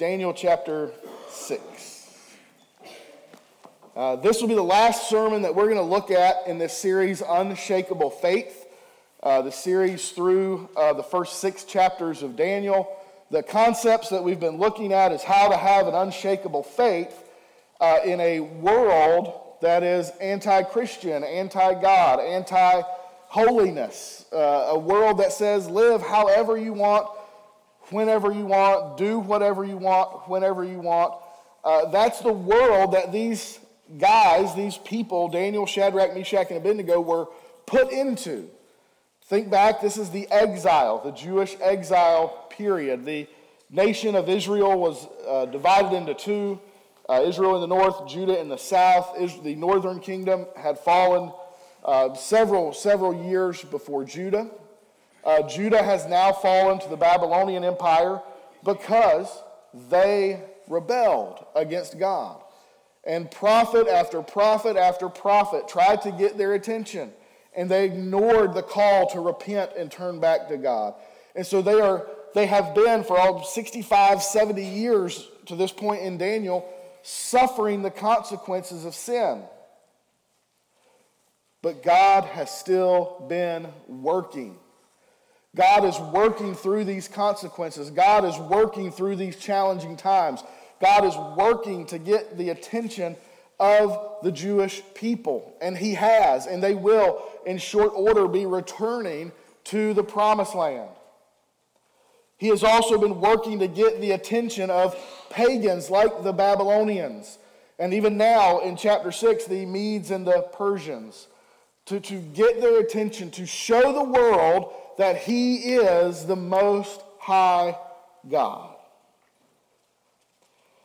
Daniel chapter 6. Uh, this will be the last sermon that we're going to look at in this series, Unshakable Faith. Uh, the series through uh, the first six chapters of Daniel. The concepts that we've been looking at is how to have an unshakable faith uh, in a world that is anti Christian, anti God, anti holiness, uh, a world that says live however you want, whenever you want, do whatever you want, whenever you want. Uh, that's the world that these guys, these people, Daniel, Shadrach, Meshach, and Abednego, were put into. Think back, this is the exile, the Jewish exile period. The nation of Israel was uh, divided into two uh, Israel in the north, Judah in the south. Israel, the northern kingdom had fallen uh, several, several years before Judah. Uh, Judah has now fallen to the Babylonian Empire because they rebelled against God. And prophet after prophet after prophet tried to get their attention, and they ignored the call to repent and turn back to God. And so they are they have been for all 65, 70 years to this point in Daniel suffering the consequences of sin. But God has still been working. God is working through these consequences. God is working through these challenging times. God is working to get the attention of the Jewish people. And He has, and they will, in short order, be returning to the promised land. He has also been working to get the attention of pagans like the Babylonians. And even now in chapter 6, the Medes and the Persians. To, to get their attention, to show the world that He is the Most High God.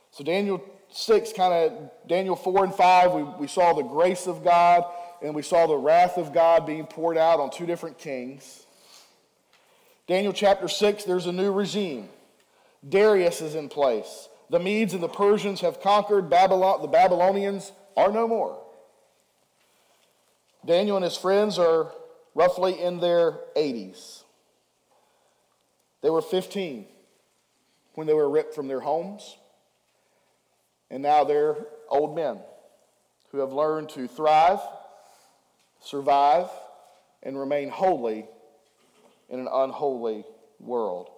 So, Daniel 6, kind of, Daniel 4 and 5, we, we saw the grace of God and we saw the wrath of God being poured out on two different kings. Daniel chapter 6, there's a new regime. Darius is in place. The Medes and the Persians have conquered Babylon. The Babylonians are no more. Daniel and his friends are roughly in their 80s. They were 15 when they were ripped from their homes, and now they're old men who have learned to thrive, survive, and remain holy in an unholy world.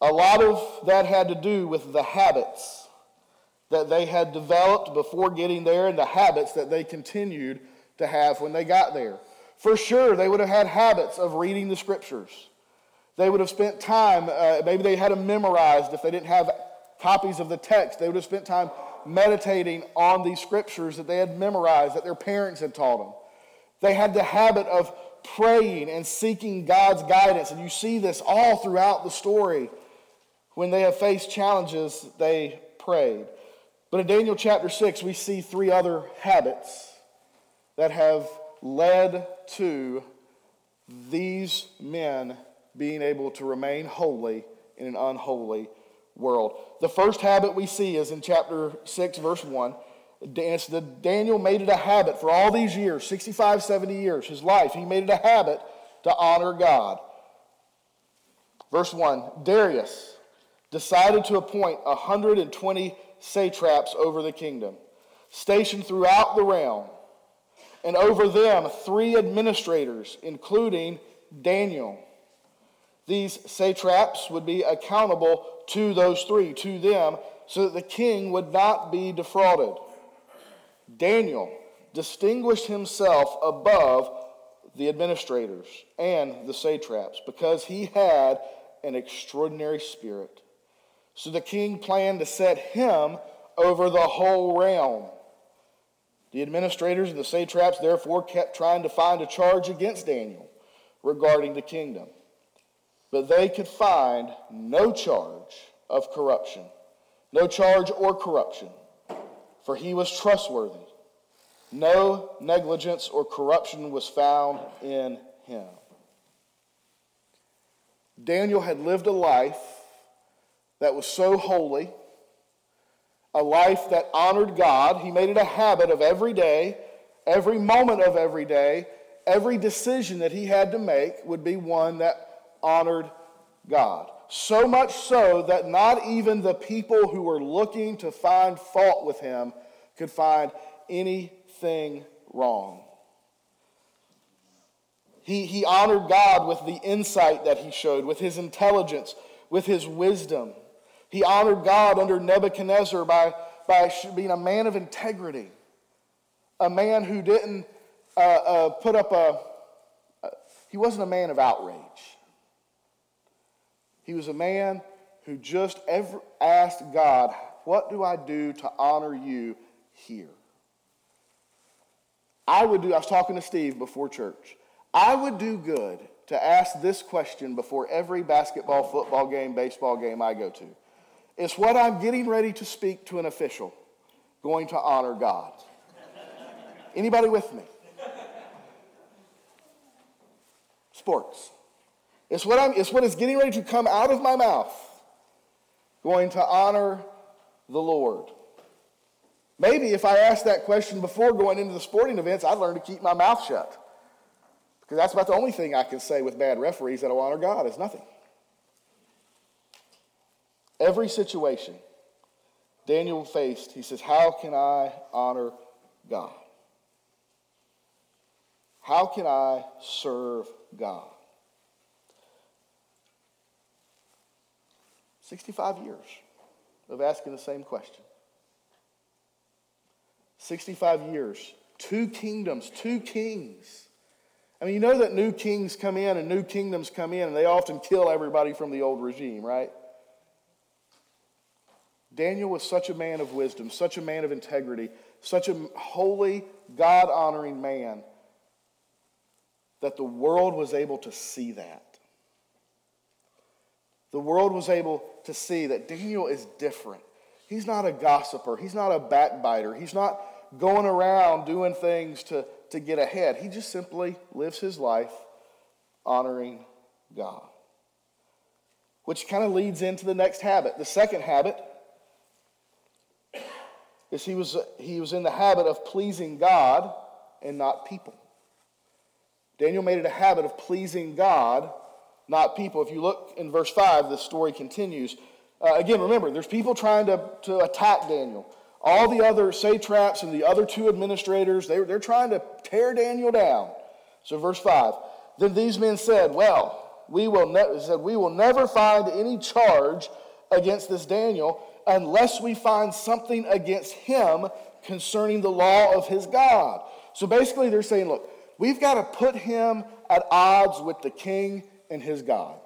A lot of that had to do with the habits that they had developed before getting there and the habits that they continued to have when they got there. For sure, they would have had habits of reading the scriptures. They would have spent time, uh, maybe they had them memorized if they didn't have copies of the text. They would have spent time meditating on these scriptures that they had memorized, that their parents had taught them. They had the habit of praying and seeking God's guidance. And you see this all throughout the story. When they have faced challenges, they prayed. But in Daniel chapter 6, we see three other habits that have led to these men being able to remain holy in an unholy world. The first habit we see is in chapter 6, verse 1. It's the, Daniel made it a habit for all these years 65, 70 years, his life. He made it a habit to honor God. Verse 1 Darius decided to appoint 120 satraps over the kingdom, stationed throughout the realm, and over them three administrators, including Daniel. These satraps would be accountable to those three, to them, so that the king would not be defrauded. Daniel distinguished himself above the administrators and the satraps because he had an extraordinary spirit. So the king planned to set him over the whole realm. The administrators and the satraps therefore kept trying to find a charge against Daniel regarding the kingdom. But they could find no charge of corruption, no charge or corruption, for he was trustworthy no negligence or corruption was found in him. Daniel had lived a life that was so holy, a life that honored God. He made it a habit of every day, every moment of every day, every decision that he had to make would be one that honored God. So much so that not even the people who were looking to find fault with him could find anything wrong. He, he honored God with the insight that he showed, with his intelligence, with his wisdom. He honored God under Nebuchadnezzar by, by being a man of integrity, a man who didn't uh, uh, put up a, uh, he wasn't a man of outrage. He was a man who just ever asked God, What do I do to honor you here? I would do, I was talking to Steve before church. I would do good to ask this question before every basketball, football game, baseball game I go to. It's what I'm getting ready to speak to an official going to honor God. Anybody with me? Sports. It's what, I'm, it's what is getting ready to come out of my mouth going to honor the Lord. Maybe if I asked that question before going into the sporting events, I'd learn to keep my mouth shut. Because that's about the only thing I can say with bad referees that'll honor God is nothing. Every situation Daniel faced, he says, How can I honor God? How can I serve God? 65 years of asking the same question. 65 years, two kingdoms, two kings. I mean, you know that new kings come in and new kingdoms come in, and they often kill everybody from the old regime, right? Daniel was such a man of wisdom, such a man of integrity, such a holy, God honoring man that the world was able to see that. The world was able to see that Daniel is different. He's not a gossiper, he's not a backbiter, he's not going around doing things to to get ahead. He just simply lives his life honoring God. Which kind of leads into the next habit. The second habit is he was, he was in the habit of pleasing God and not people. Daniel made it a habit of pleasing God, not people. If you look in verse 5, the story continues. Uh, again, remember, there's people trying to, to attack Daniel. All the other satraps and the other two administrators, they, they're trying to tear Daniel down. So, verse 5 Then these men said, Well, we will, ne- said, we will never find any charge against this Daniel unless we find something against him concerning the law of his God. So basically, they're saying, Look, we've got to put him at odds with the king and his God.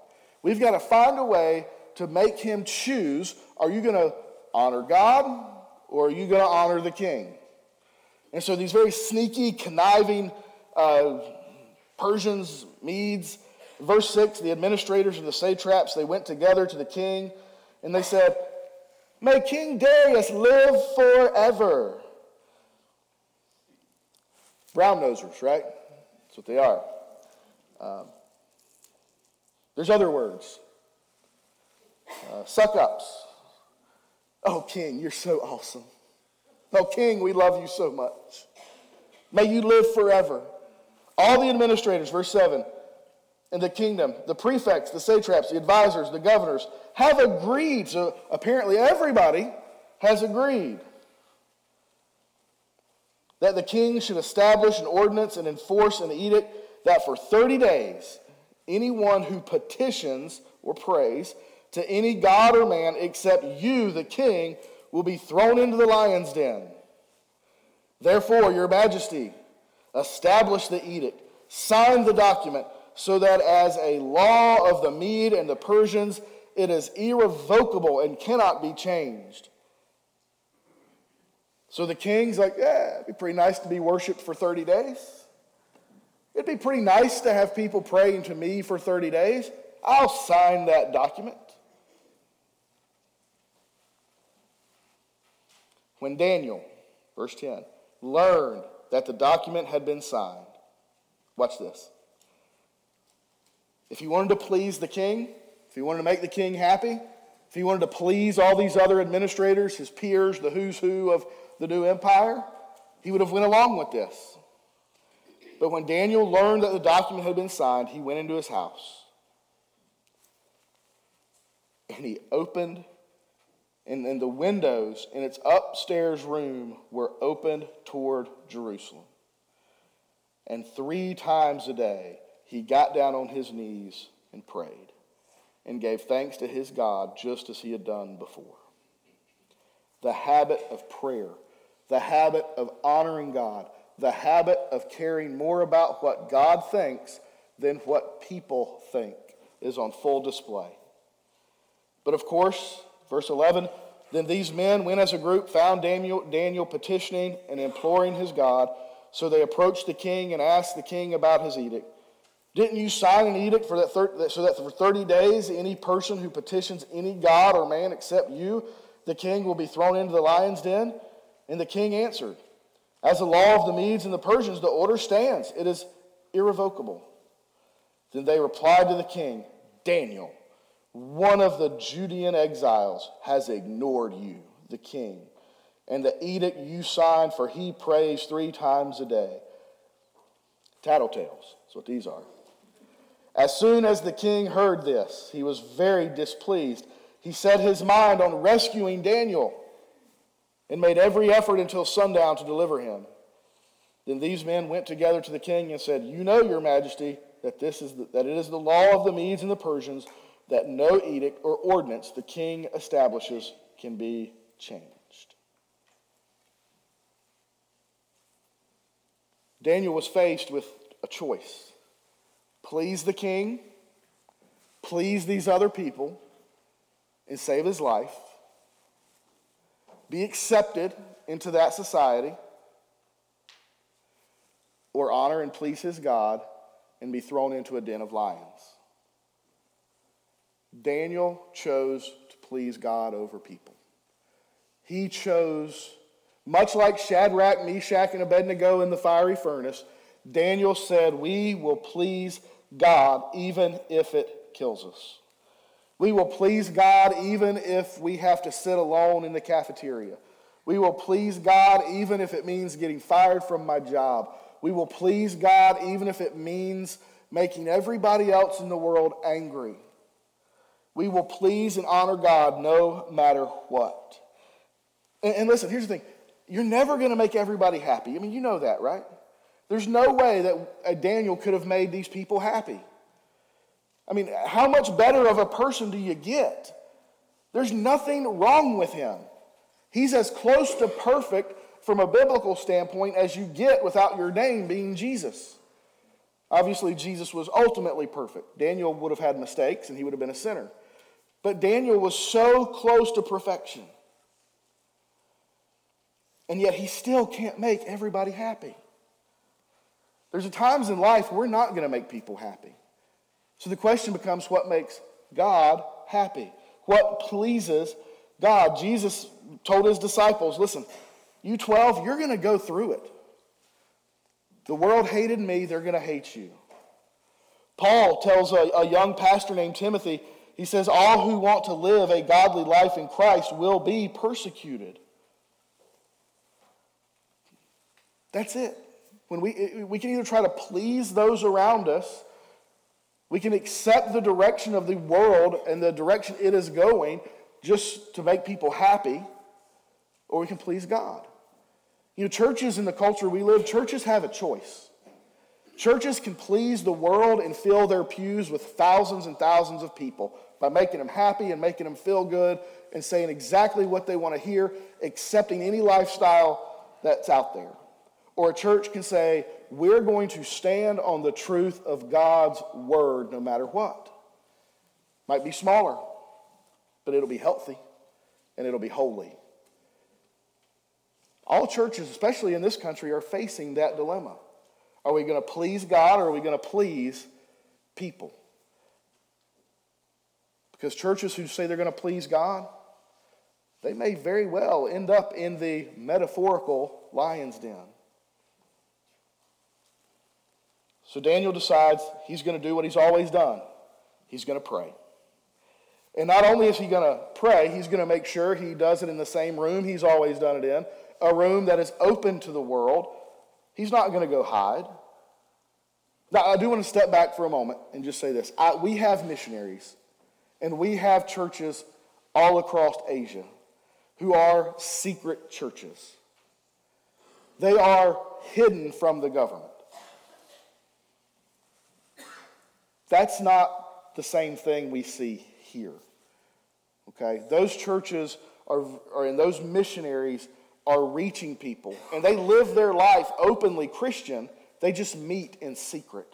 We've got to find a way to make him choose are you going to honor God or are you going to honor the king? And so these very sneaky, conniving uh, Persians, Medes, verse 6, the administrators and the satraps, they went together to the king and they said, May King Darius live forever. Brown nosers, right? That's what they are. Um, there's other words. Uh, suck ups. Oh, King, you're so awesome. Oh, King, we love you so much. May you live forever. All the administrators, verse 7, in the kingdom, the prefects, the satraps, the advisors, the governors, have agreed. So apparently everybody has agreed that the king should establish an ordinance and enforce an edict that for 30 days, anyone who petitions or prays to any god or man except you, the king, will be thrown into the lion's den. Therefore, your majesty, establish the edict, sign the document, so that as a law of the Mede and the Persians, it is irrevocable and cannot be changed. So the king's like, yeah, it'd be pretty nice to be worshiped for 30 days. It'd be pretty nice to have people praying to me for 30 days. I'll sign that document. When Daniel, verse 10, learned that the document had been signed, watch this. If he wanted to please the king, if he wanted to make the king happy, if he wanted to please all these other administrators, his peers, the who's who of the new empire, he would have went along with this. But when Daniel learned that the document had been signed, he went into his house. and he opened, and, and the windows in its upstairs room were opened toward Jerusalem. And three times a day, he got down on his knees and prayed and gave thanks to his God just as he had done before. The habit of prayer, the habit of honoring God, the habit of caring more about what God thinks than what people think is on full display. But of course, verse 11, then these men went as a group, found Daniel, Daniel petitioning and imploring his God. So they approached the king and asked the king about his edict. Didn't you sign an edict for that thir- so that for 30 days any person who petitions any god or man except you, the king will be thrown into the lion's den? And the king answered, As the law of the Medes and the Persians, the order stands. It is irrevocable. Then they replied to the king, Daniel, one of the Judean exiles has ignored you, the king, and the edict you signed, for he prays three times a day. Tattletales, that's what these are. As soon as the king heard this, he was very displeased. He set his mind on rescuing Daniel and made every effort until sundown to deliver him. Then these men went together to the king and said, You know, your majesty, that, this is the, that it is the law of the Medes and the Persians that no edict or ordinance the king establishes can be changed. Daniel was faced with a choice please the king, please these other people, and save his life, be accepted into that society, or honor and please his God and be thrown into a den of lions. Daniel chose to please God over people. He chose, much like Shadrach, Meshach, and Abednego in the fiery furnace, Daniel said, We will please God even if it kills us. We will please God even if we have to sit alone in the cafeteria. We will please God even if it means getting fired from my job. We will please God even if it means making everybody else in the world angry. We will please and honor God no matter what. And, listen, here's the thing you're never going to make everybody happy. I mean, you know that, right? There's no way that Daniel could have made these people happy. I mean, how much better of a person do you get? There's nothing wrong with him. He's as close to perfect from a biblical standpoint as you get without your name being Jesus. Obviously, Jesus was ultimately perfect. Daniel would have had mistakes and he would have been a sinner. But Daniel was so close to perfection. And yet he still can't make everybody happy. There's times in life we're not going to make people happy. So the question becomes what makes God happy? What pleases God? Jesus told his disciples, listen, you 12, you're going to go through it. The world hated me, they're going to hate you. Paul tells a, a young pastor named Timothy, he says, All who want to live a godly life in Christ will be persecuted. That's it. When we, we can either try to please those around us, we can accept the direction of the world and the direction it is going just to make people happy, or we can please God. You know, churches in the culture we live, churches have a choice. Churches can please the world and fill their pews with thousands and thousands of people by making them happy and making them feel good and saying exactly what they want to hear, accepting any lifestyle that's out there. Or a church can say, we're going to stand on the truth of God's word no matter what. Might be smaller, but it'll be healthy and it'll be holy. All churches, especially in this country, are facing that dilemma. Are we going to please God or are we going to please people? Because churches who say they're going to please God, they may very well end up in the metaphorical lion's den. So Daniel decides he's going to do what he's always done he's going to pray. And not only is he going to pray, he's going to make sure he does it in the same room he's always done it in, a room that is open to the world. He's not going to go hide. Now, I do want to step back for a moment and just say this. I, we have missionaries And we have churches all across Asia who are secret churches. They are hidden from the government. That's not the same thing we see here. Okay? Those churches are, are and those missionaries are reaching people, and they live their life openly Christian. They just meet in secret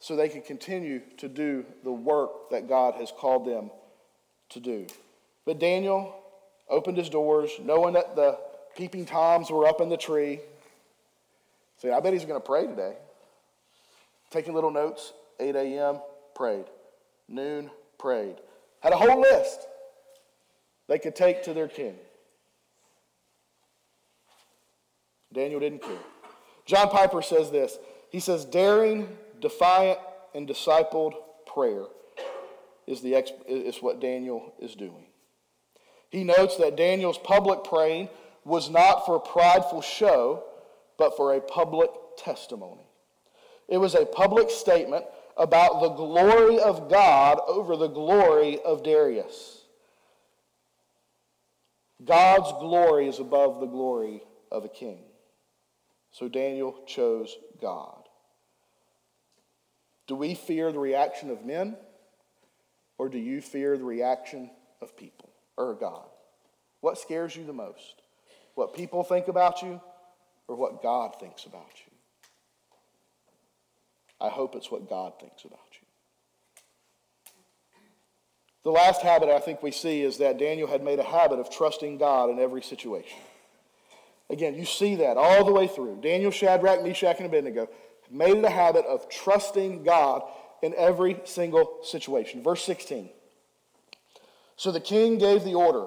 so they can continue to do the work that God has called them to do. But Daniel opened his doors, knowing that the peeping toms were up in the tree. Saying, I bet he's going to pray today. Taking little notes, 8 a.m., prayed. Noon, prayed. Had a whole list they could take to their king. Daniel didn't care. John Piper says this. He says, daring, defiant, and discipled prayer is, the, is what Daniel is doing. He notes that Daniel's public praying was not for prideful show, but for a public testimony. It was a public statement about the glory of God over the glory of Darius. God's glory is above the glory of a king. So Daniel chose God. Do we fear the reaction of men, or do you fear the reaction of people or God? What scares you the most? What people think about you, or what God thinks about you? I hope it's what God thinks about you. The last habit I think we see is that Daniel had made a habit of trusting God in every situation. Again, you see that all the way through. Daniel, Shadrach, Meshach, and Abednego made it a habit of trusting God in every single situation. Verse 16. So the king gave the order,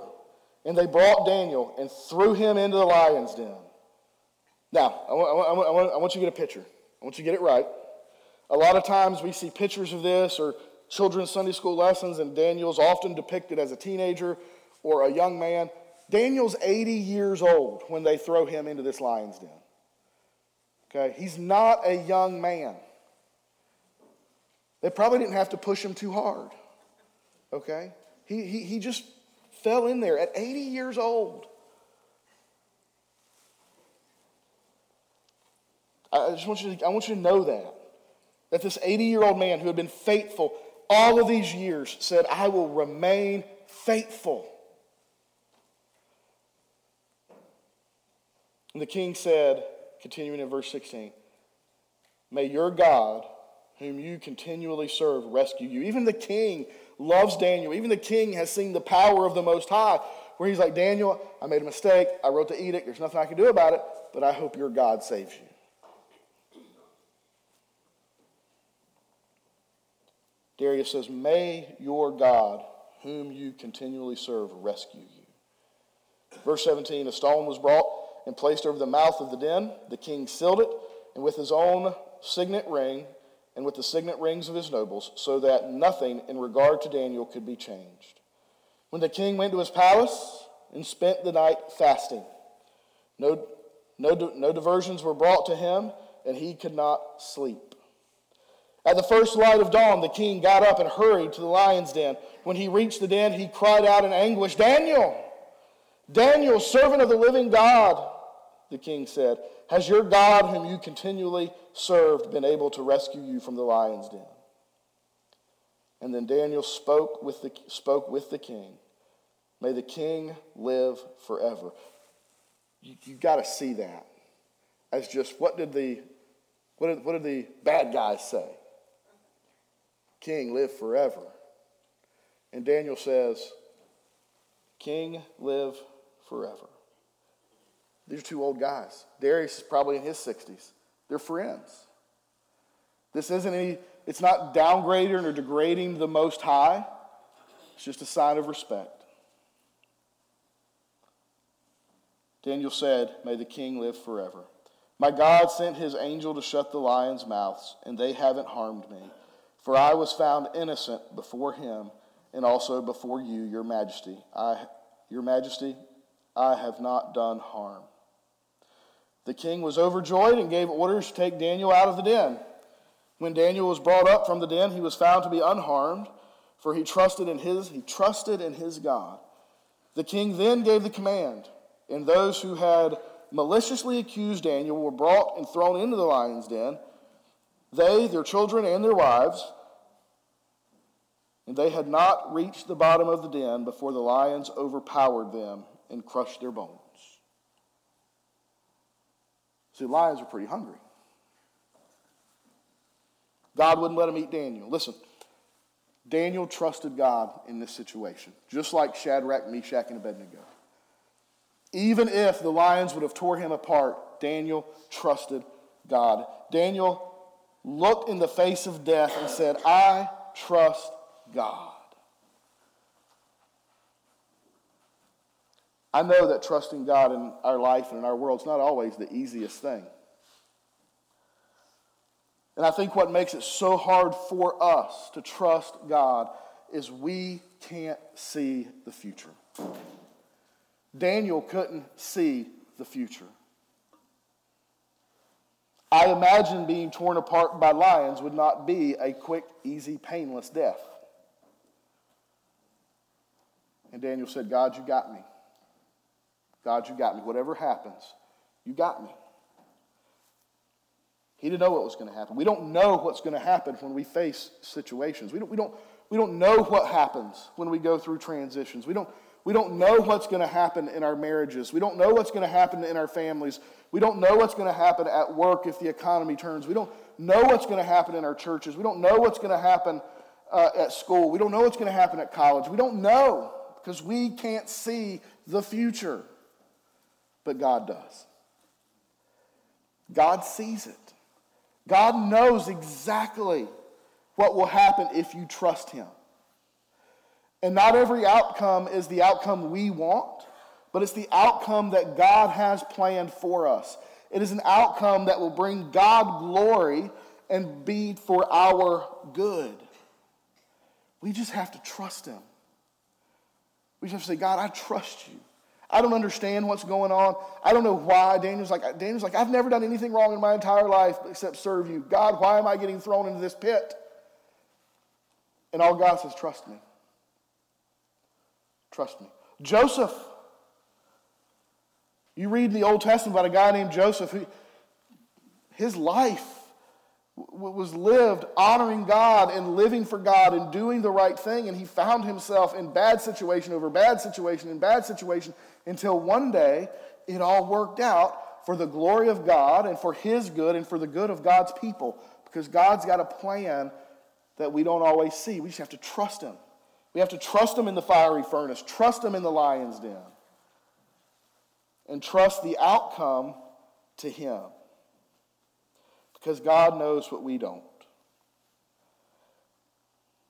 and they brought Daniel and threw him into the lion's den. Now, I want, I, I want you to get a picture. I want you to get it right. A lot of times we see pictures of this or children's Sunday school lessons, and Daniel's often depicted as a teenager or a young man. Daniel's 80 years old when they throw him into this lion's den. Okay, he's not a young man. They probably didn't have to push him too hard. Okay? He, he, he just fell in there at 80 years old. I just want you to, I want you to know that. That this 80 year old man who had been faithful all of these years said, I will remain faithful. And the king said, continuing in verse 16, May your God, whom you continually serve, rescue you. Even the king loves Daniel. Even the king has seen the power of the Most High, where he's like, Daniel, I made a mistake. I wrote the edict. There's nothing I can do about it, but I hope your God saves you. Darius says, May your God, whom you continually serve, rescue you. Verse 17 A stone was brought and placed over the mouth of the den. The king sealed it, and with his own signet ring, and with the signet rings of his nobles, so that nothing in regard to Daniel could be changed. When the king went to his palace and spent the night fasting, no, no, no diversions were brought to him, and he could not sleep. At the first light of dawn, the king got up and hurried to the lion's den. When he reached the den, he cried out in anguish, Daniel! Daniel, servant of the living God, the king said, Has your God, whom you continually served, been able to rescue you from the lion's den? And then Daniel spoke with the, spoke with the king. May the king live forever. You, have got to see that as just what did the what did, what did the bad guys say? King live forever. And Daniel says, King live forever. These are two old guys. Darius is probably in his 60s. They're friends. This isn't any, it's not downgrading or degrading the Most High. It's just a sign of respect. Daniel said, May the king live forever. My God sent his angel to shut the lions' mouths, and they haven't harmed me. For I was found innocent before him and also before you, your majesty. I, your majesty, I have not done harm. The king was overjoyed and gave orders to take Daniel out of the den. When Daniel was brought up from the den, he was found to be unharmed, for he trusted in his he trusted in his God. The king then gave the command, and those who had maliciously accused Daniel were brought and thrown into the lion's den. They, their children, and their wives, and they had not reached the bottom of the den before the lions overpowered them and crushed their bones. See, lions were pretty hungry. God wouldn't let them eat Daniel. Listen, Daniel trusted God in this situation, just like Shadrach, Meshach, and Abednego. Even if the lions would have tore him apart, Daniel trusted God. Daniel looked in the face of death and said, I trust God. I know that trusting God in our life and in our world is not always the easiest thing. And I think what makes it so hard for us to trust God is we can't see the future. Daniel couldn't see the future. I imagine being torn apart by lions would not be a quick, easy, painless death. And Daniel said, God, you got me. God, you got me. Whatever happens, you got me. He didn't know what was going to happen. We don't know what's going to happen when we face situations. We don't, we don't, we don't know what happens when we go through transitions. We don't, we don't know what's going to happen in our marriages. We don't know what's going to happen in our families. We don't know what's going to happen at work if the economy turns. We don't know what's going to happen in our churches. We don't know what's going to happen uh, at school. We don't know what's going to happen at college. We don't know because we can't see the future. But God does. God sees it. God knows exactly what will happen if you trust Him. And not every outcome is the outcome we want, but it's the outcome that God has planned for us. It is an outcome that will bring God glory and be for our good. We just have to trust Him. We just have to say, God, I trust you. I don't understand what's going on. I don't know why. Daniel's like, Daniel's like, I've never done anything wrong in my entire life except serve you. God, why am I getting thrown into this pit? And all God says, trust me. Trust me. Joseph. You read in the Old Testament about a guy named Joseph who his life was lived honoring God and living for God and doing the right thing. And he found himself in bad situation over bad situation and bad situation until one day it all worked out for the glory of God and for his good and for the good of God's people. Because God's got a plan that we don't always see. We just have to trust him. We have to trust him in the fiery furnace, trust him in the lion's den, and trust the outcome to him because God knows what we don't.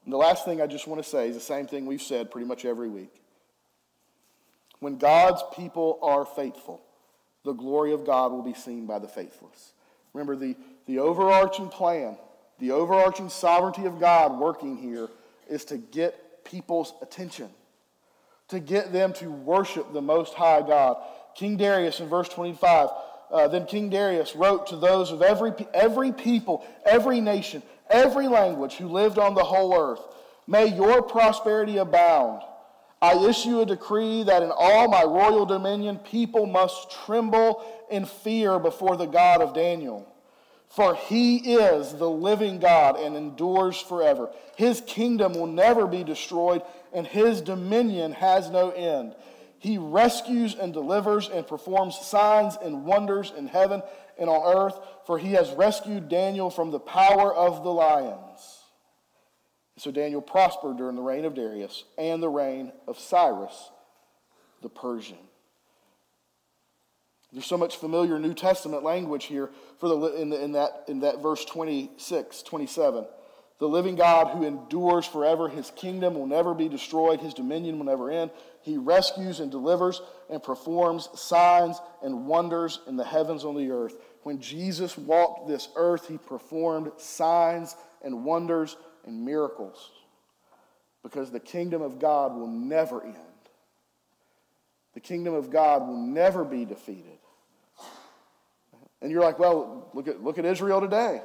And the last thing I just want to say is the same thing we've said pretty much every week. When God's people are faithful, the glory of God will be seen by the faithless. Remember, the, the overarching plan, the overarching sovereignty of God working here is to get people's attention, to get them to worship the Most High God. King Darius in verse 25 uh, then King Darius wrote to those of every, every people, every nation, every language who lived on the whole earth May your prosperity abound. I issue a decree that in all my royal dominion people must tremble in fear before the God of Daniel. For he is the living God and endures forever. His kingdom will never be destroyed, and his dominion has no end. He rescues and delivers and performs signs and wonders in heaven and on earth, for he has rescued Daniel from the power of the lions. So Daniel prospered during the reign of Darius and the reign of Cyrus the Persian. There's so much familiar New Testament language here for the, in, the, in, that, in that verse 26, 27. The living God who endures forever, his kingdom will never be destroyed, his dominion will never end. He rescues and delivers and performs signs and wonders in the heavens on the earth. When Jesus walked this earth, he performed signs and wonders and miracles because the kingdom of God will never end. The kingdom of God will never be defeated. And you're like, well, look at, look at Israel today.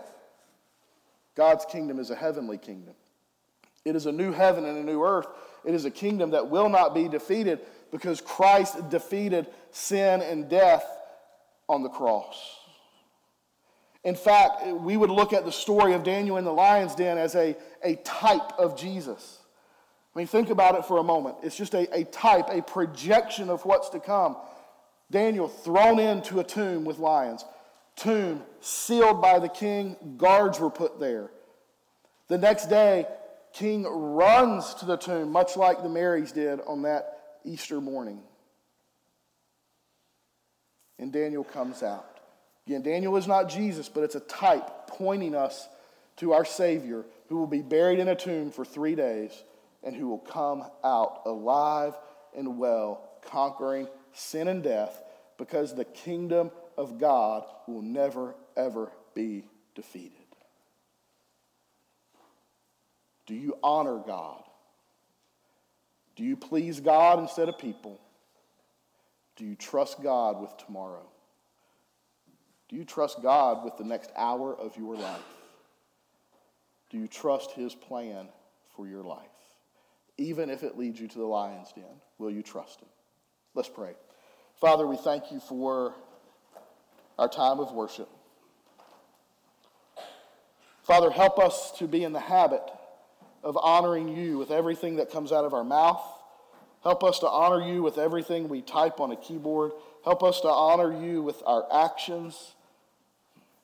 God's kingdom is a heavenly kingdom. It is a new heaven and a new earth. It is a kingdom that will not be defeated because Christ defeated sin and death on the cross. In fact, we would look at the story of Daniel in the lion's den as a, a type of Jesus. I mean, think about it for a moment. It's just a, a type, a projection of what's to come. Daniel thrown into a tomb with lions, tomb sealed by the king, guards were put there. The next day, king runs to the tomb, much like the Marys did on that Easter morning. And Daniel comes out. Again, Daniel is not Jesus, but it's a type pointing us to our Savior who will be buried in a tomb for three days and who will come out alive and well, conquering sin and death, because the kingdom of God will never, ever be defeated. Do you honor God? Do you please God instead of people? Do you trust God with tomorrow? Do you trust God with the next hour of your life? Do you trust His plan for your life? Even if it leads you to the lion's den, will you trust Him? Let's pray. Father, we thank you for our time of worship. Father, help us to be in the habit of honoring you with everything that comes out of our mouth. Help us to honor you with everything we type on a keyboard. Help us to honor you with our actions.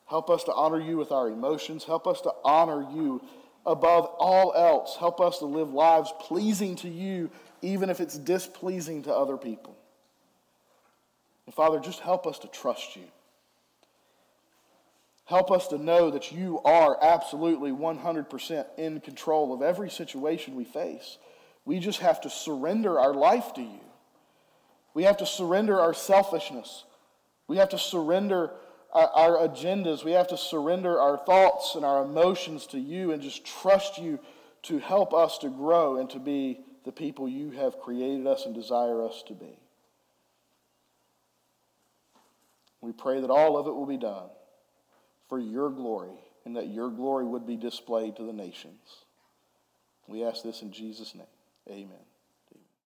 Help us to honor you with our emotions. Help us to honor you above all else. Help us to live lives pleasing to you, even if it's displeasing to other people. And Father, just help us to trust you. Help us to know that you are absolutely 100% in control of every situation we face. We just have to surrender our life to you. We have to surrender our selfishness. We have to surrender our, our, agendas. We have to surrender our thoughts and our emotions to you and just trust you to help us to grow and to be the people you have created us and desire us to be. We pray that all of it will be done for your glory and that your glory would be displayed to the nations. We ask this in Jesus' name. Amen.